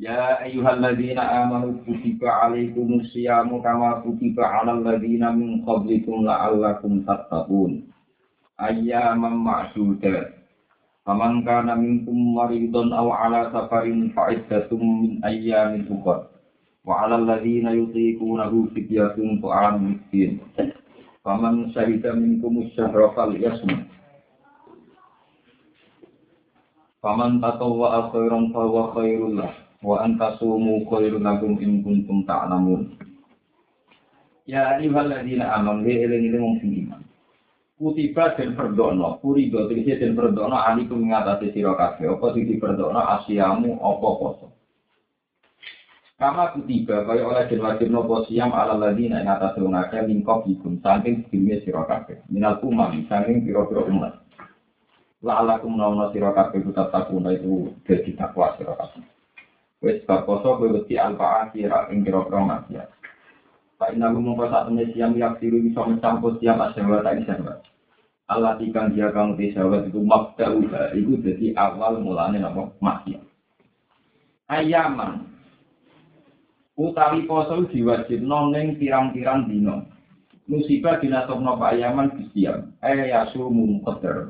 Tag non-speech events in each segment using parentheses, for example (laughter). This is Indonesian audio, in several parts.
Ya ayyuhalladzina amanu kutiba syiyamu kama kutiba alal ladzina min qablikum la'allakum tattaqun. Ayyaman ma'dudat. Faman kana minkum maridun aw ala safarin fa'iddatum min. Wa 'alal ladzina yutiqunahu fidyatun ta'am miskin. Faman syahida minkum syahra falyasum. Faman tatawwa khairan fa huwa khairul lahu wa antasumu khairun lakum in kuntum ta'lamun. Ya ayyuhalladzina amanu li eling-eling wong sing iman. Kutiba den perdono purido tegese den perdono alikum ngatasi sira kabeh. Apa sing diperdono asyamu apa poso? Kama kutiba kaya oleh den wajib nopo siam ala ladina ing atas wong akeh mingko bikum saking sedime sira kabeh. Minal umam saking pira-pira umat. La'alakum nauna sira kabeh tetap takuna itu dadi takwa sira kabeh Wes bab poso kowe wedi alfa akhir ing kira-kira maksiat. Pak ina mung sak temne siam yak siru bisa mencampur siam asyawa tak isyawa. Allah tikang dia kang disawat itu mabda uga itu jadi awal mulane napa maksiat. Ayaman utawi poso diwajib ning pirang-pirang dina. Musibah dinasokno Pak Ayaman bisiam. Eh yasumu qadar.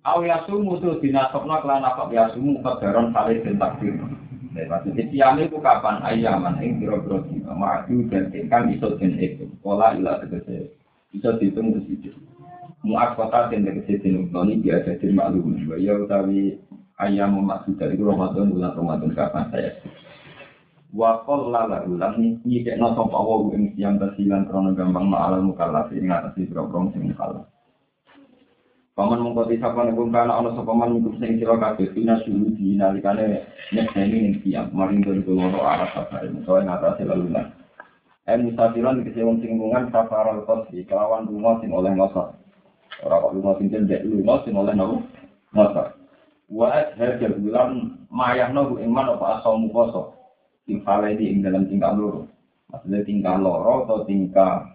Aw yasumu tu dinasokno kelan apa yasumu kadaron kali den takdir. Nah, maksudnya siam itu kapan ayaman ing biro-biro dina maju dan ingkang iso den itu. Pola ilah tegese bisa dihitung ke situ. Muat kota dan tegese den utoni biasa den maklum. Ya utawi ayam maksud dari Ramadan bulan Ramadan kapan saya wa qalla la ulang ni cek no sapa wa ing siam tasilan krono gampang ma alal mukallaf ing ngatasi biro-biro sing mukallaf. Paman mengkoti sapa nek kana ana sapa man ngutus sing sira kabeh dina suhu di nalikane nyekseni ning tiang maring dari loro arah safar musuh ing atase lalunan. Eh musafiran wong sing mungan safaral qasri kelawan lunga sing oleh ngoso. Ora kok lunga sing cendek lunga sing oleh nopo? Ngoso. Wa adhaja bulan mayahno ing man apa asamu poso. Sing faledi ing dalam tingkah loro. Maksudnya tingkah loro atau tingkah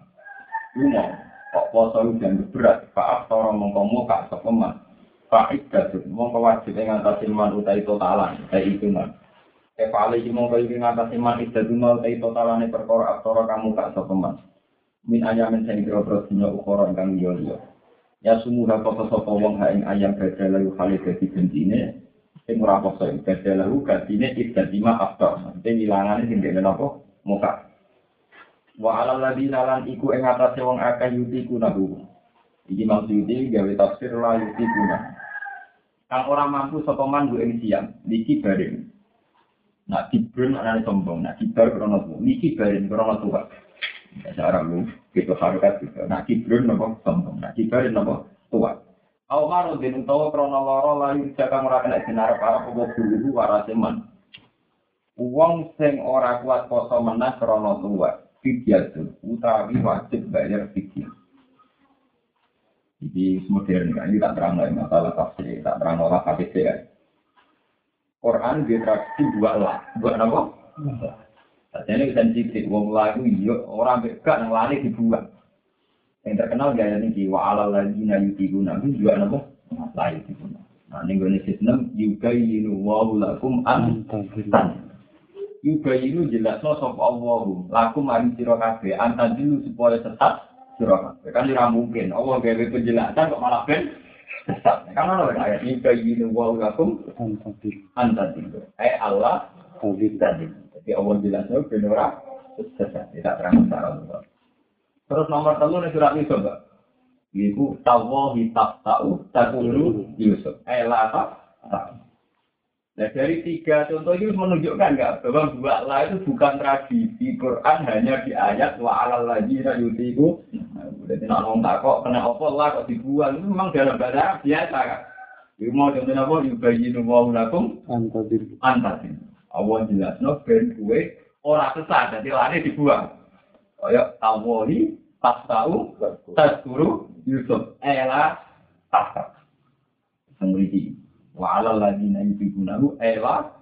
lunga kok poso udan berat? Pak Aftara mongko muka sapa man Pak Iqdad mongko wajib ing ngatasi man utai totalan utai itu man Kepala iki mongko iki ngatasi man Iqdad utai totalane perkara Aftara kamu kak sapa man Min ayamin sing kira-kira dina ukara ingkang liya-liya. Ya sumuha kota sapa wong ha ing ayam badalahu kali dadi gentine sing ora poso badalahu gantine Iqdad lima Aftara Maksudnya ngilangane sing dene napa? Muka wa ala ladina lan iku ing atase wong akeh yuti kunahu iki maksud gawe tafsir la yuti kuna kang ora mampu sapa man bu ing siang niki bareng. Nak kibrun ana sombong nak kibar krono tu niki bareng krono tuwa cara lu gitu harokat gitu. Nak kibrun nopo sombong. Nak kibar nopo tuwa. Aw maru den utawa krono loro layu jakang ora kena sinar para apa guru warase man. Wong sing ora kuat poso menah krono tuwa fidyatun utawi wajib bayar fikir. Jadi modern kan, ini tak terang lagi masalah tafsir, tak terang olah hadis ya. Quran ditradiksi dua lah, dua apa? Jadi ini sensitif, wong lagu iya, orang beka yang lari dibuat. Yang terkenal gaya ini, wa ala lagi na yuti guna, itu juga apa? Lain diguna. Nah, ini gue sistem, juga yinu wa lakum antan. Yuga itu jelas no sop Allahu laku mari sira kabeh antan dulu supaya sesat sira kabeh. Kan ora mungkin Allah gawe penjelasan kok malah ben sesat. Kan ono ayat yuga itu wa lakum antan dulu eh Allah tadi jadi Allah jelas no ben ora sesat tidak terang secara terus nomor telu nih surat itu mbak. Iku tawahi tak tahu tak Yusuf. Eh lah tak tahu. Nah dari tiga contoh ini menunjukkan nggak bahwa dua lah itu bukan tradisi Quran hanya di ayat wa alal lagi yutiku. Jadi nak ngomong tak kok kena apa lah kok dibuang itu memang dalam bahasa biasa kan. Ibu mau contohnya apa? Yubayinu wa ulakum antadir. Antadir. Allah jelas no ben kue orang sesat jadi lari dibuang. Kayak tawoli tas tahu tas guru Yusuf. Ela tas tahu. Wa alal ladina yutigunahu ewa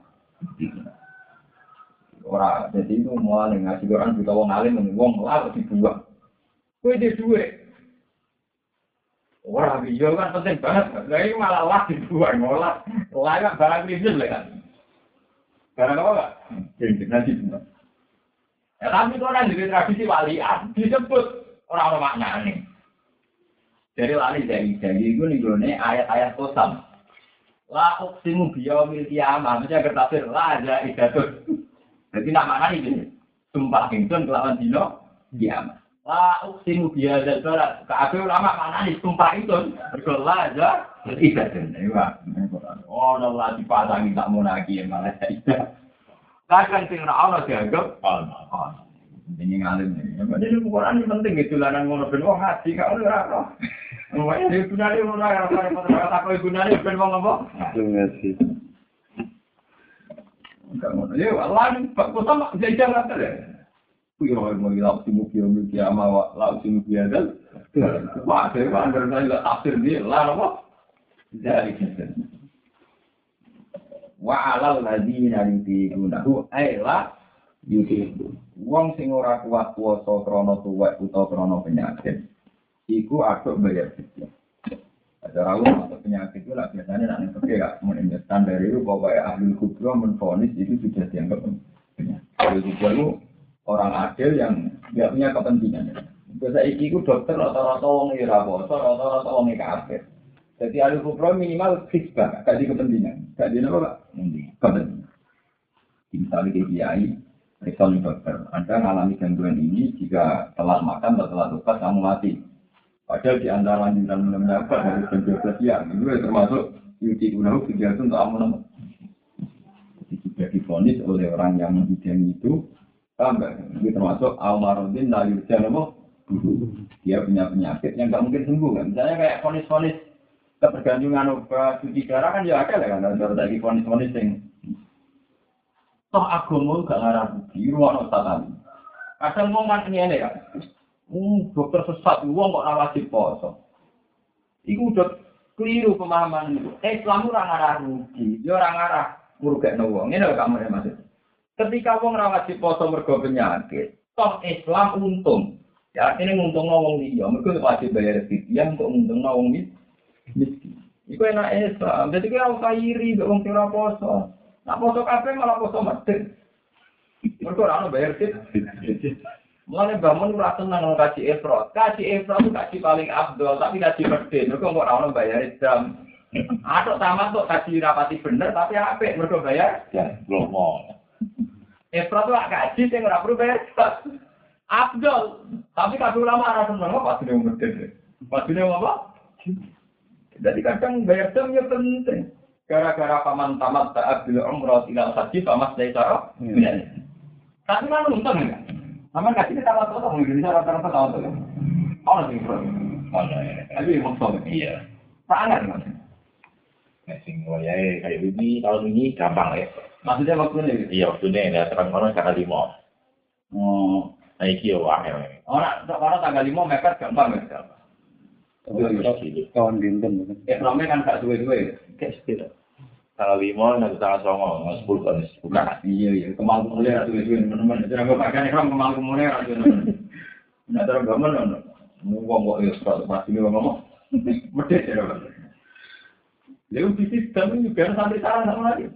ora jadi itu mulai ngasih orang juga wong alim wong lah dibuang kue di duit ora video kan penting banget lagi malah lah dibuang malah lah kan barang krisis lah kan Karena apa enggak? Dendeng nanti. Ya tapi itu orang jadi tradisi walian disebut orang-orang maknanya. Jadi lali dari dari itu nih ayat-ayat kosam. La uksimu biyomil kiamah. Misalnya kertasir la ada idatun. Jadi nama mana ini? Sumpah ingsun kelawan dino kiamah. La uksimu biyadal barat. Keabe ulama mana nih? Sumpah ingsun. Berkola aja idatun. Iya. Oh, Allah dipasangi tak mau lagi malah tidak. Kadang sing ora ana dianggap ana. Ini ngalim nih. Jadi Quran ini penting gitu lah nang ngono ben wong ngaji gak ora ora. Wah, ini gunane ora ora ora tak gunane ben wong apa? Ngaji. Enggak ngono. Ya Allah Pak kota mak jajan rata deh. Kuwi ora mau ilang simu kiyo mi kiama wa la. Wah, saya bandar saya tafsir dia lah apa? Dari kita. wa alal ladina yutiqunahu ay la yutiqu wong sing ora kuat puasa krana tuwek utawa krana penyakit iku aduk bayar fidyah ada rawuh atau penyakit itu lah biasanya nanti pergi ya kemudian standar itu pokoknya ahli kubro menfonis itu sudah dianggap penyakit ahli kubro itu orang adil yang nggak punya kepentingan Biasa iki ku dokter rata-rata wong ira poso, rata-rata wong kafir. Jadi ahli kubro minimal kisbah, gak di kepentingan. Gak di apa, Pak? Kepentingan. Misalnya kayak kiai, Rektor dokter, Anda mengalami gangguan ini jika telat makan atau telat lupa kamu mati. Padahal di antara lanjutan mendapat dari jam 12 siang, itu ya termasuk yuti unahu kegiatan untuk amun Jadi sudah difonis oleh orang yang membidangi itu? Ini termasuk almarhum la yurja Dia punya penyakit yang nggak mungkin sembuh kan. Misalnya kayak fonis-fonis ketergantungan obat cuci darah kan ya ada lah kan ada lagi fonis-fonis yang toh agama gak ngarah rugi ruang tadi kadang mau kan ini kan hmm, dokter sesat uang kok awasi poso. Itu udah keliru pemahaman itu Islam orang ngarah rugi dia orang ngarah merugikan uang ini loh kamu ya maksud ketika uang rawasi poso mergo penyakit toh Islam untung. Ya ini untung nawang dia mergo wajib bayar fidyah untuk untung nawang dia miskin. Iku enak Islam. Jadi kira usah iri, gak wong kira poso. Nak poso kafe malah poso medit. Mereka orang bayar tit. Mulanya bangun ora tenang kalau kaji efrot. Kaji efrot itu kaji paling abdul, tapi kaji medit. Mereka nggak orang bayar jam. Atau sama tuh kaji rapati bener, tapi apa? Mereka bayar. Ya, belum mau. Efrot itu kaji, saya nggak perlu bayar. Abdul, tapi kaji ulama arah seneng? Pasti dia medit. Pasti dia apa? Jadi kadang bayar jam ya penting. Gara-gara paman tamat saat bila umroh tidak haji, paman saya cara. Tapi kan untung ya. Paman kasih kita tamat tamat bisa rata-rata tamat tamat. Oh nanti bro. Tapi maksudnya iya. Sangat mas. Nah, sing kayak ini tahun ini gampang ya. Maksudnya waktunya gitu. Iya, waktunya ya terang kono tanggal lima. Oh, Nah, iki yo wae. oh nak tanggal lima mepet gampang ya. Tahun dinten kan. Ekramnya kan gak suwe-suwe. Kayak sepeda. Tanggal lima nanti tanggal songo, tanggal sepuluh kan. Bukan. Iya iya. Kemal kumulnya ratu suwe teman-teman. Jadi aku pakai ekram kemal kumulnya ratu teman. Nah terus ono. Ngomong kok ya sepatu pasti ini ngomong. Medit ya kan. Lalu bisnis kami juga sampai salah sama lagi.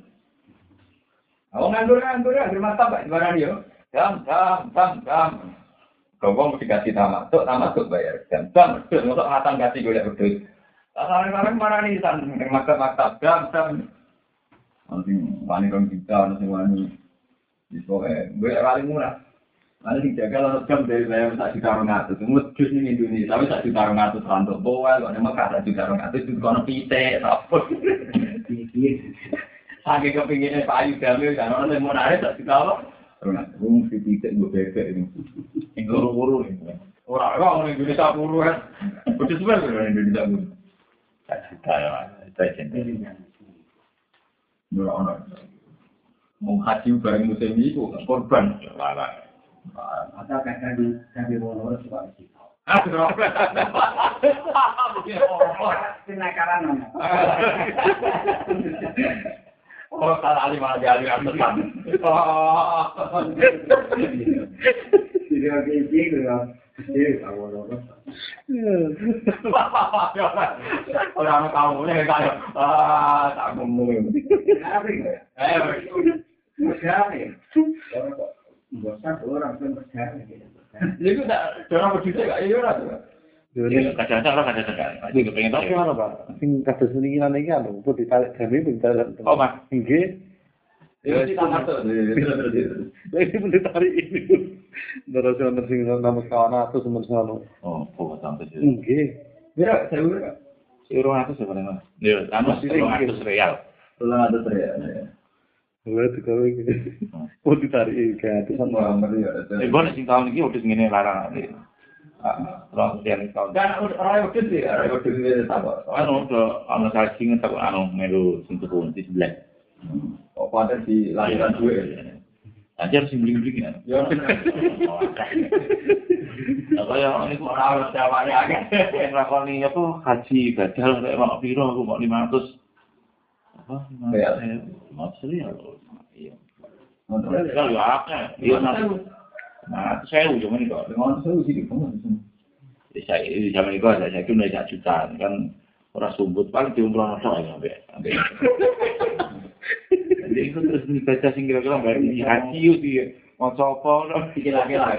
Aku nganggur nganggur ya, di mata pak, gimana dia? Jam, jam, jam, jam. Kau mesti kasih tamat, tuh tamat tuh bayar. Jam, jam, tuh untuk ngatan kasih gue lihat betul. Sekarang mana nih san, yang maktab-maktab jam, jam. Nanti wani orang kita, nanti wani. Di sore, gue paling murah. Nanti dijaga lalu jam dari saya tak juta orang atas. Mudus ini Indonesia, tapi tak juta orang atas rantuk bawah. Kalau memang tak juta orang atas itu kono pite, apa? Saking kepinginnya Pak Ayu Jamil, kan orang yang mau narik tak juta? Atas, gue mesti pite gue bebek ini. Yang guru-guru ini. Orang orang Indonesia buru kan. Udah orang Indonesia buru. Tak cerita ya, aja. Murah orang. Mau haji bareng musim itu korban. Larang. Atau kakak di kami mau suka sih. Aduh, Kenakalan nama. Oh, salah alim aja alim aja. Oh, Jadi oke sih kalau sih kalau orang. orang kamu nih kayak ah tak ini? Eh, kok bosan orang pun. Ya itu tak cara berdua gak iya ora tuh. Ya, kadang-kadang orang kadang-kadang. Itu kepengen Tapi tahu. mana Pak? Sing kados mendingan iki anu, kok ditarik gawe ditarik. Oh, Mas. Ya masuk. Lah iki pun ditarik ini. Terus ono sing nama kawan atau teman sono. Oh, kok sampai situ. Nggih. Mira, saya udah Si urung atus sebenarnya. Ya, anu urung atus real. pulang ada teriak. Lha digawe iki. Oh ditarik Semua ngeri ya. Eh, gue sing tahun ini udah ngene larang. Terus nih tahun. Kan orang udah sih, orang udah sih apa? Anu udah anu saking tak anu melu tuku di sebelah. Oh, pada di lahiran gue. Ajar sing beli-beli kan. Ya, Apa ya ini kok ora harus jawabane akeh. Nglakoni apa haji badal nek mau piro aku mau 500. Apa? Real. 500 real. Iya. untuk Kalau ya akeh. Iya Nah, saya ujung ini kok, dengan saya ujung di kamar di saya ini zaman itu ada saya cuma tidak jutaan kan orang sumbut paling diumpul orang tua sampai ambil. Jadi itu terus dibaca sing kira-kira bayar di hati itu dia mau copot lah. Kira-kira.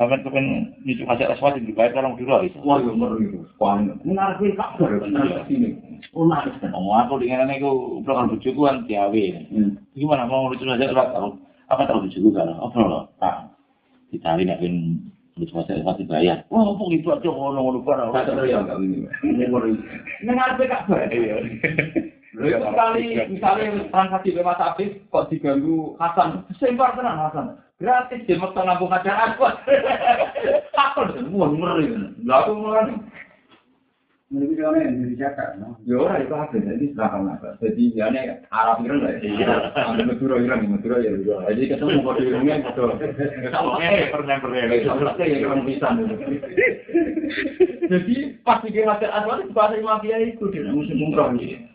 Sampai kepen nyucuk hasil aswat dibayar orang Madura itu. Wah, yang ngeri itu. Wah, menarik ini kabar. Menarik sini. Oh, menarik. Oh, aku dengan aku belakang bujuku kan diawe. Hmm. Gimana mau lucu aja lah tahu apa tahu bujuku kan? Apa loh? Pak, ditarik nek ben lucu aja pasti bayar. Oh, apa gitu aja ngono ngono kan. Kata dia enggak ini. Ini ngeri. Menarik kabar. Iya. Itu sekali misalnya transaksi bebas habis kok diganggu Hasan, sempar tenan Hasan. Gratis di meksa ngambung acara aku. Takut semua ngeri. Lah aku mulai Menurut orang yang dijaga, no? Ya ora itu ada, jadi silakan apa. Jadi ya ini Arab Iran lah. Iya. Ambil Madura Iran, Madura ya. Jadi ketemu kode irungnya kode. Eh, pernah pernah. Selesai ya orang bisa. Jadi pas bikin hasil aswad itu bahasa mafia itu di musim umroh ini.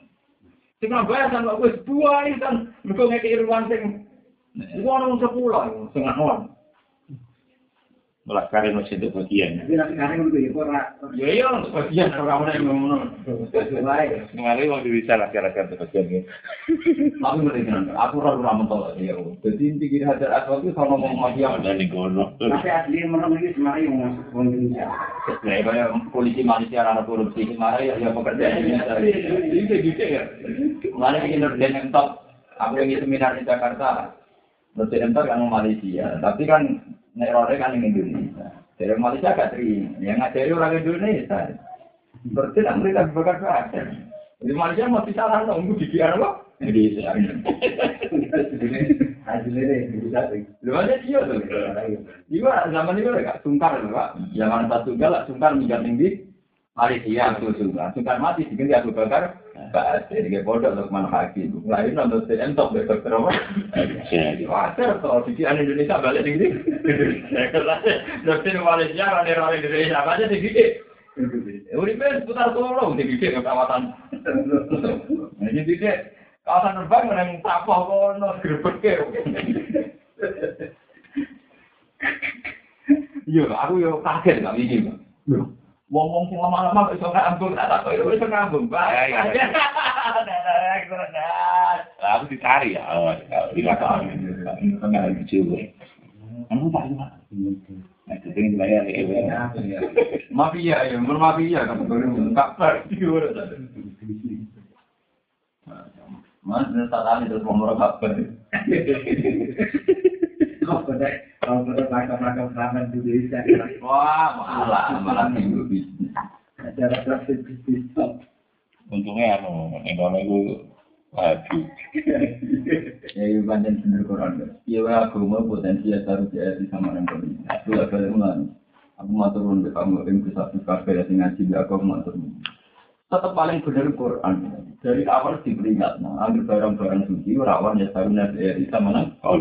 Sing bayar sama gue dua ini kan mereka ngekei ruang sing wong sepuluh, sing awon. Mulai kare masih itu bagian. Tapi nanti kadang itu ya, kok Ya iya, untuk bagian kalau kamu yang ngono. Kemarin waktu bisa lah kira-kira itu bagian ini. Tapi mereka aku ora ora mentol ya. Jadi inti kira hasil aswad itu sama ngomong mafia. Ada di gono. Tapi asli menurut ini sebenarnya yang masuk Indonesia. Ya, kayak polisi Malaysia ada korupsi kemarin ya, ya pekerjaan ini itu gitu ya. Kemarin bikin nurden yang top, aku yang seminar di Jakarta, top yang mau Malaysia, tapi kan nerornya kan yang Indonesia. Dari Malaysia gak terima, yang ngajari orang Indonesia. Berarti nak mereka bakar bakar. Di Malaysia mau salah nunggu di biar apa? Indonesia. Hasilnya. Lu aja dia tuh. Iya, zaman itu gak sungkar loh, Pak. Zaman satu galak sungkar minjam tinggi. Malaysia aku sungkar. Sungkar mati diganti aku bakar. Jadi bodoh untuk mana kaki. Lain nonton si entok besok terus. Wajar kalau pikiran Indonesia balik tinggi. Nanti (laughs) Malaysia orang Indonesia apa aja tinggi. Uripe seputar Solo tinggi kawasan. Jadi tinggi kawasan terbang menang tapah kono grebek Iya, aku yo kaget gak mikir. Wong-wong sing lama-lama kok iso ngambung, tak kok iso ngambung. Ya, (laughs) ya, ya. aku ditarik ya. Oh, lima tahun. Enggak juga. Kamu pak gimana? Nah, itu pengen dibayar ya. Mafia ya, mun mafia kan baru kabar diurut. Mas, ini saat ini terus mau (laughs) kabar. Kok pada kalau pada pakar-pakar selama di Indonesia, Wah, malah malah minggu bisnis. acara praktik bisnis. Untungnya anu, kono iku waduh. Ya, itu panjang bener koran. Iya, wah, agama potensi ya harus di sama orang kali. Aku agak mulai. Aku mau turun ke kamu, bisa buka kafe, yang ngaji, aku mau turun. tetap paling benar Quran. Dari awal diperingat, nah, ambil barang-barang suci, rawan ya saruna ya bisa menang. Oh,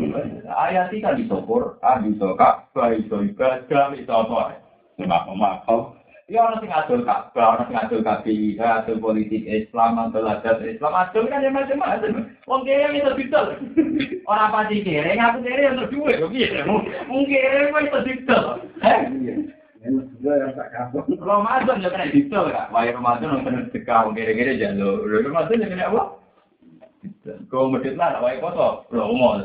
ayat ini kan bisa Quran, bisa Ka'bah, bisa ibadah, bisa apa? Cuma makau. Ya orang sing adol Ka'bah, orang sing adol KPI, adol politik Islam, adol adat Islam, adol kan ya macam-macam. Wong kere itu didol. Orang apa sih kere, ngaku kere untuk duit, kok piye? Wong kere kok itu didol. Kapok. (laughs) Ramadan ya kena didol kak. Wah Ramadan yang kena sedekah, kere-kere jalur. Ramadan ya kena apa? Kau medit lah, wah kotor, promo.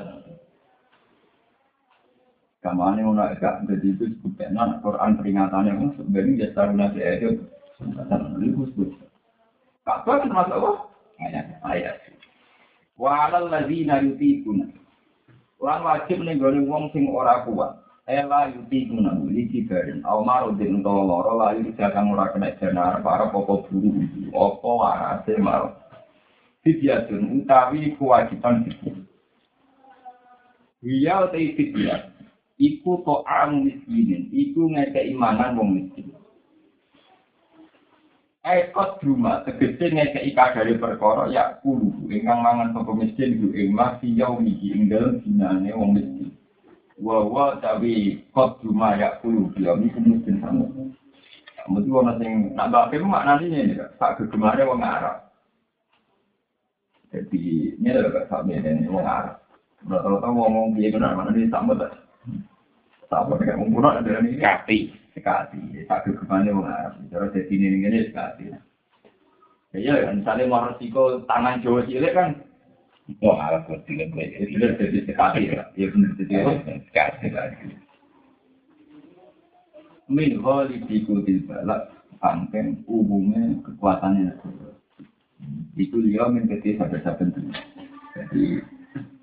Kamane ngono gak jadi itu sebutnya Quran peringatannya kan sebenarnya ya saruna itu. Itu sebut. Kakak termasuk apa? Ayat. Ayat. Wa alal ladzina yutiquna. Lan wajib gone wong sing ora kuat. Ela yutiquna iki garing. Au marudin utawa lara la iki jangan ora kena jenar para popo buru. Apa warase mar. Fidyatun utawi kewajiban fidyah. Iya utai fidyah. Iku to'am miskinin. Iku ngekei mangan wong miskin. Ekot rumah, tegese ngekei kadari perkara ya kulu. Ingkang mangan sapa miskin ku ing masih yau miki ing dalem dinane wong miskin. Wawa tapi kot rumah ya kulu. Dia iku miskin sama. Mesti wong sing nak bape maknane ini Kak. Sak gegemare wong Arab. Jadi ini adalah sak ini wong Arab. Rata-rata ngomong piye benar mana ini sama tak? Sama dengan umur ada ini Kati. sekali. Tak kegemane wong Arab. Cara jadi ini ini sekali. Ya ya, misalnya mau resiko tangan Jawa cilik kan, Wah, alat tiga gue. benar jadi sekali ya. Ya benar jadi Sekali. sekali. Min holi dikutil balak, pangken umumnya kekuatannya. Itu dia kecil saben-saben. Jadi,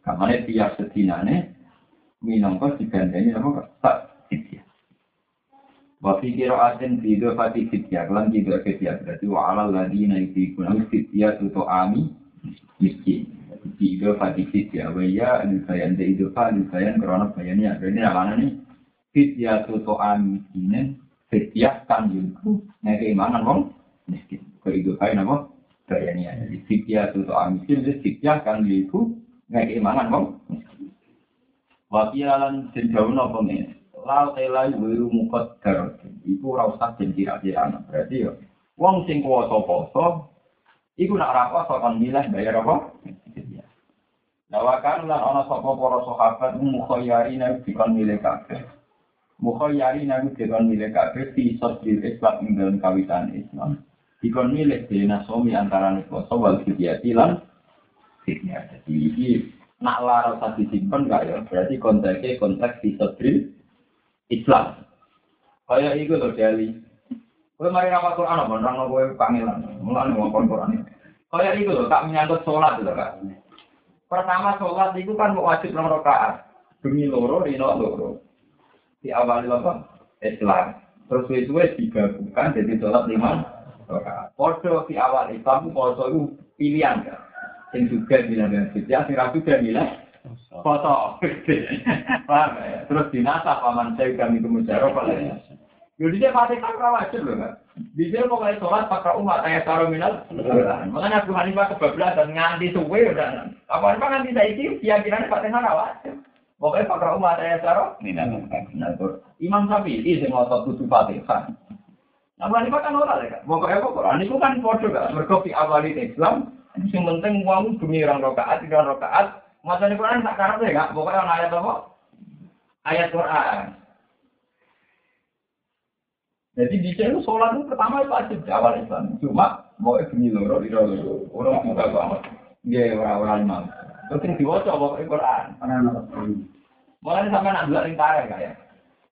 kamane tiap sedinane, minangka digandani apa tak fitya. Wa fi qira'atin fi dhafati fitya lan tidak fitya berarti wa 'alal ladina yuqina fitya tu ami miskin. Fi dhafati fitya wa ya al-bayan de idfa al-bayan karena bayannya ini namanya nih fitya tu ami miskin fitya kan yuku nek imanan wong miskin. Ko idfa napa bayannya. Jadi fitya tu ami miskin fitya kan yuku nek imanan wong. Wakilan den jauhno apa ngene. Lau tela wiru mukot garot. Iku ora usah den kira-kira Berarti yo wong sing kuwasa poso iku nak ora poso kon milih bayar apa? Lawakan lan ana sapa para sahabat mukhayyari nang dikon milih kabeh. Mukhayyari nang dikon milih kabeh fi sodil Islam ing dalam kawitan Islam. Dikon milih dena somi antara poso wal fidyati lan fidyah. Jadi iki nak lara usah disimpan gak ya? Berarti konteksnya konteks disodril Islam. Kayak itu loh Dali Kowe mari rapor Quran apa? Nerangno kowe pangeran mulane ngomong Quran. Kayak itu loh tak menyangkut sholat loh kak pertama sholat itu kan wajib nomor rakaat. Demi loro rino loro. Di awal apa? Islam terus itu digabungkan jadi sholat lima rakaat. Podo di awal Islam podo itu pilihan kan yang juga bilang dengan sing ragu juga bilang foto. Paham ya? Terus dinasa paman saya kami kemujarah Jadi dia pasti kan wajib loh kan. Di sini pokoknya sholat pakai umat taruh minal. Makanya Abu Hanifah kebablasan nganti suwe udah. Apa apa nganti ini keyakinan Fatihah wajib. Pokoknya pakai umat ayat taruh. Nah, Imam Syafi'i sing ngotot kudu Fatihah. Abu Hanifah kan ya. Pokoknya pokoknya itu kan bodoh kan. Mergo fi awalin Islam Yang penting uang demi orang rokaat, tiga rokaat. Masa di Quran tak karep ya, pokoknya orang ayat apa? Ayat Quran. Jadi di sini sholat itu pertama itu wajib di awal Islam. Cuma mau demi loro di loro. Orang juga banget. Iya orang-orang imam. Terus yang diwaca pokoknya Quran. Mulai sampai nak dua lingkaran kayak.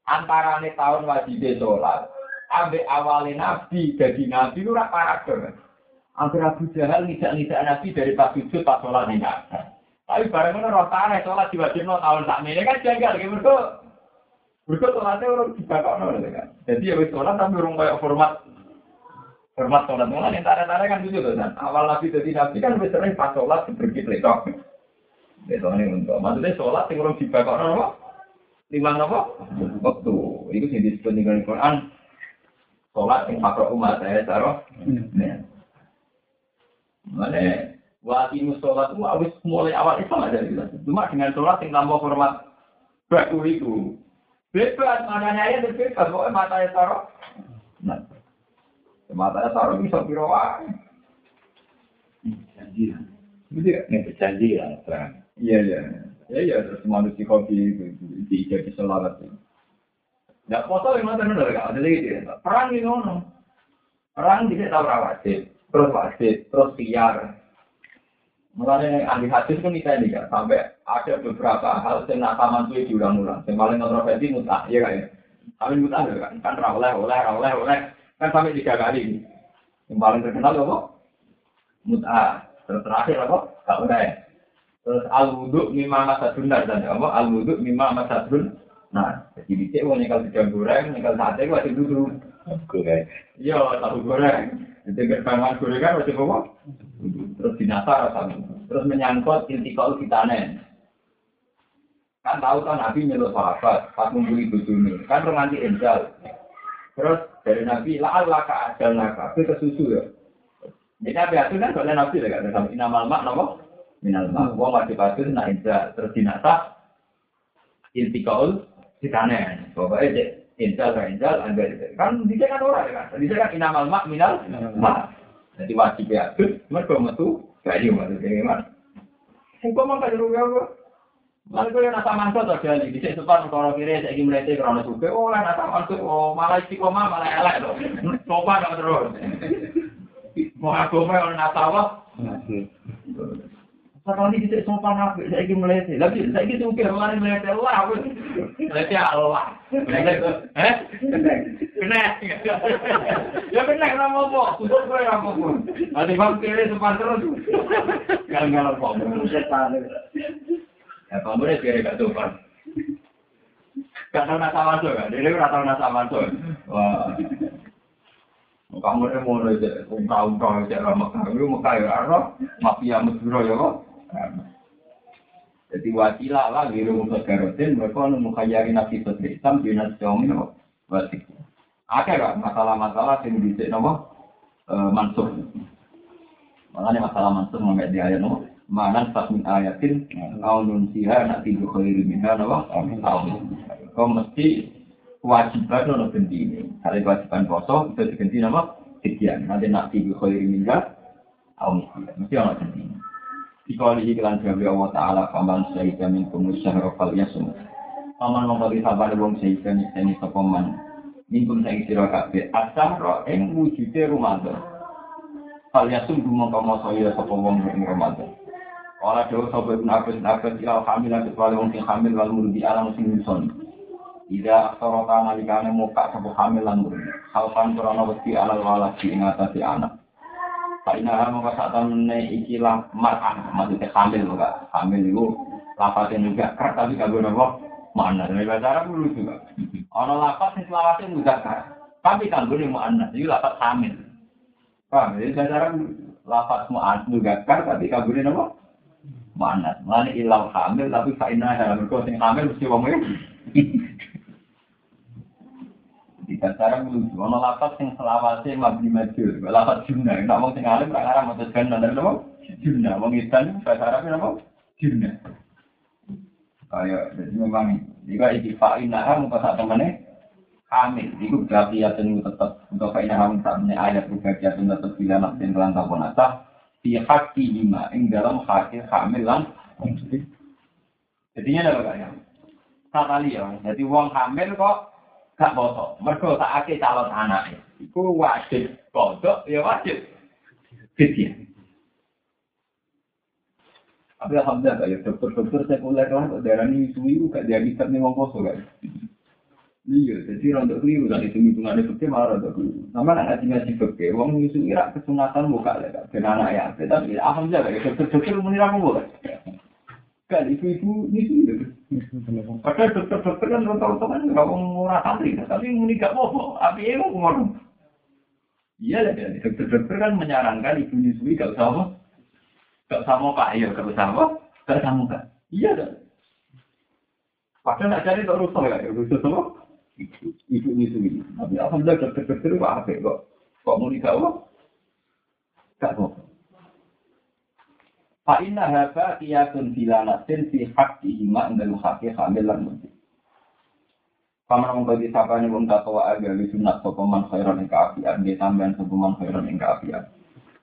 Antara nih tahun wajib sholat. Ambil awalnya Nabi jadi Nabi itu rak paradok. Hampir Abu Jahal ngidak-ngidak Nabi dari pas sujud pas sholat ini Tapi bareng itu roh tanah sholat diwajib no tahun tak ini kan janggal. Gitu mereka sholatnya orang dibakar kan. Jadi ya sholat tapi orang kayak format format sholat mulai yang tanda-tanda kan gitu kan. Awal Nabi jadi Nabi kan sering pas sholat seperti letok. Letok ini untuk maksudnya sholat yang orang dibakar no lima nopo waktu itu yang disebut dengan Quran sholat yang makro umat saya taruh Mana Wati musolat itu harus mulai awal Islam ada jelas. Cuma dengan sholat yang tanpa hormat baku itu. Bebas, makanya ya bebas. Pokoknya matanya taruh. Nah, matanya taruh bisa biro wae. Janji. Gitu ya? Ini berjanji ya, Bang. Iya, iya. Ya, iya. Terus manusia kopi itu. Di jadi sholat itu. Nggak foto yang mana benar gak? Ada gitu ya. Perang ini ono. Perang tidak tahu rawatib. Terus wajib. Terus siar. Mulanya ahli hadis kan kita ini kan sampai ada beberapa hal yang nak taman tuh diulang-ulang. Yang paling kontroversi mutah, ya kan. Kami mutah kan, kan rawleh, oleh, rawleh, oleh, kan sampai tiga kali. Yang paling terkenal apa? Mutah. Terus terakhir apa? Gak oleh. Terus al wudhu mimma masadun dan apa? Al wudhu mimma masadun. Nah, jadi dicek mau nyekel sedang goreng, nyekel sate wajib duduk. Oke. Iya, tahu goreng. Itu gak pangan gorengan wajib apa? Terus dinasar sama. Terus menyangkut intikal fitanen. Kan tahu kan Nabi nyeluk sahabat, pas ngumpuli bujuni. Kan nanti enjal. Terus dari Nabi, la'al ka ajal naka. Itu kesusu ya. Jadi Nabi itu kan soalnya Nabi ya kan. Sampai inamal mak, nama? Minal mak. Wong wajib itu nak enjal. Terus dinasar. Intikal fitanen. Pokoknya cek. Injal, injal, anda kan bisa kan orang kan, bisa kan inamal mak minal mak. Jadi wajib ya, mereka metu kayu maksudnya gimana? Engkau mau kayak rugi apa? Malah kau yang nasa mantu tuh di sini sepan kalau kiri saya ingin melihat kerana suka, oh lah nasa mantu, oh malah istiqomah malah elek loh, (laughs) coba dong terus. Mau aku mau nasa apa? Sekali di sini sopan? Saya ingin melihat, tapi saya ingin suka malah melihat Allah, melihat Allah. Eh? Benar. Ya benar nama apa? Gue nama apa? Ada bang kiri sepan terus. Gagal apa? Ya kamu deh kiri gak sopan. Gak tahu nasa masuk kan? Dia gak tahu nasa masuk. Wah. Kamu deh mau aja, ungkau-ungkau aja lah Mekah. Itu Mekah ya, apa? Mafia ya kok. Jadi wakilah lah di rumah Garotin, mereka nemu kayari nabi sotri Islam di nasi jomi nopo wasik. Ada kan masalah-masalah yang bisa nopo mansur. Makanya masalah mansur nggak di ayat nopo. Mana pas min ayatin, kau nunsiha nak tidur khairi minha nopo. Kau mesti kewajiban nopo ganti ini. Kalau kewajiban poso itu diganti nopo. Sekian, nanti nak tidur khairi minha. Mesti orang ganti ini. Dikali iklan gawe Allah Ta'ala Paman syahida min kumus syahra fal yasum. Paman mengkali sabar wong syahida nyiseni sepaman Minkum sing sira kabeh asahra ing wujude Ramadan. Fal yasum dumong kama saya sapa wong ing Ramadan. Ora dewa sapa ibn Abbas Abbas ilal hamilan kecuali wong sing hamil wal murdi alam sing nyusun. Ida aksara nalikane muka sapa hamil lan murdi krana wedi alal waladi ing atase anak Karena mau temen ikilah mar'ah, maksudnya hamil enggak? Hamil itu lapatnya juga keras tapi kagak nopo mana dari bahasa Arab dulu juga. Ono lapat sing selawatnya juga keras, tapi kagak mau anak, itu lapat hamil. Paham? Jadi bahasa Arab lapat mau juga keras tapi kagak nopo mana? Mana ilau hamil tapi kaina dalam kau sing hamil mesti ngomongnya. Di dasar lucu, ono lapat sing selawase mabdi maju, lapat jumna, nak mau sing alim tak ngarang maksud kan bener nopo jumna, wong isan bahasa Arab nopo jumna. Kayak jadi memang jika iki fa'ina ham kok sak temene hamil, iku berarti ya tetap untuk fa'ina ham sak meneh ayat berbagian tetap bila nak den lan tak ponata fi haqqi lima ing dalam hati hamil lan Jadinya ada apa ya? Sakali ya, jadi wong hamil kok gak foto. Mergo tak ake calon anak. Iku wajib kodok, ya wajib. Fidya. Tapi alhamdulillah ya dokter-dokter sekuler lah kok darah ini suwi gak dia bisa nih wong poso gak. Iya, jadi rontok keliru kan itu hitungan itu ke marah tuh. Nama anak ngaji ngaji beke, wong nyusu ira kesunatan buka lah kan. Anak ya, tapi alhamdulillah ya dokter-dokter menira mau kan. Ibu-ibu nyusu itu. Padahal dokter-dokter kan rata-rata kan nggak mau murah santri, tapi ini gak mau, tapi ya mau ngomong. Iya lah, dokter-dokter kan menyarankan ibu nyusui gak usah apa, gak usah mau pak, iya gak usah apa, gak usah muka. Iya kan. Padahal nak cari tak rusak ya, rusak apa? Ibu nyusui. Tapi alhamdulillah dokter-dokter itu apa kok? Kok mau nikah apa? Gak mau. Fa inna haba qiyatun bilanatin fi haqqi ma indal haqqi hamil lan mesti. Paman wong bagi sapane wong takwa aga li sunat sapa man khairan ing kaafian dia tambahan sapa khairan ing kaafian.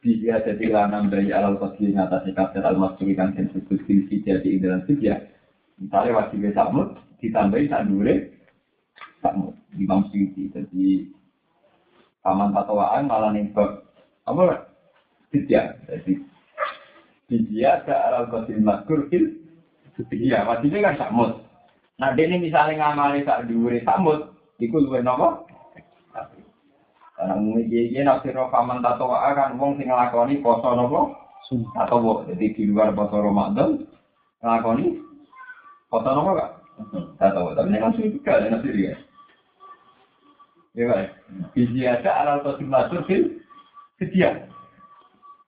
Dia jadi lanang dari alal qasli ngatasi kafir al masuri kan sen disebut silsi jadi ing dalam sijah. Misalnya wajib samut ditambahi sak dure samut di Imam Suyuti. Jadi paman takwaan malah ning bab apa sijah. Jadi dia ke alal qasil mazkur fil iya maksudnya kan samut nah ini misalnya ngamali sak dhuwure samut iku luwih napa karena umumnya dia dia nafsir paman tato kan wong sing nglakoni poso napa atau wo jadi di luar poso Ramadan nglakoni poso napa kak tato tapi ini kan sulit juga ya nafsir ya ya kan dia ke alal qasil mazkur fil sedia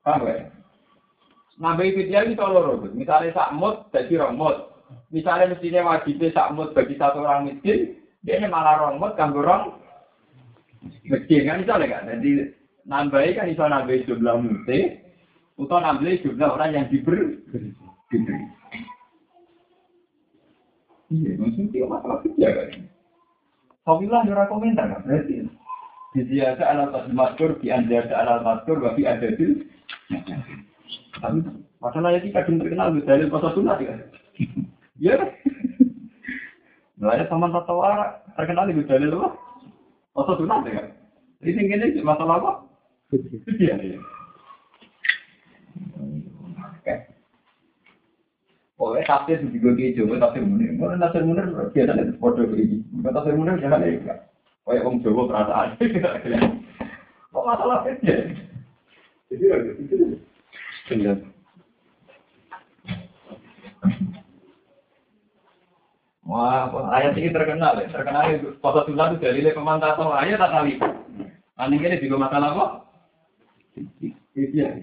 paham ya Nambahi fidyah itu Gus. Misalnya sakmut, jadi romut. Misalnya mestinya wajibnya sakmut bagi satu orang miskin, dia ini malah romut, kan orang miskin. Kan misalnya kan? Jadi nambahi kan bisa nambahi jumlah mute, atau nambahi jumlah orang yang diberi. diberi. Iya, maksudnya masalah fidyah kan. Alhamdulillah ada komentar kan, berarti. Di dia ada alat maskur, di anda ada alat maskur, tapi masalah ini kadang terkenal di dalil pasal sunat ya. Iya kan? Sama tata wara terkenal di dalil apa? Pasal sunat ya. Jadi ini masalah apa? Iya. iya. Pokoknya tafsir juga kejo, tafsir munir. Munir biasanya foto begini. Tafsir munir jangan ya. Kayak orang Jawa perasaan. Kok masalah itu ya? Jadi itu Benar. Wah, ayat ini terkenal ya. Terkenal itu. Pasal sunnah itu dalilnya pemantasan ayat tak kali. Aneh ini juga masalah kok. Iya.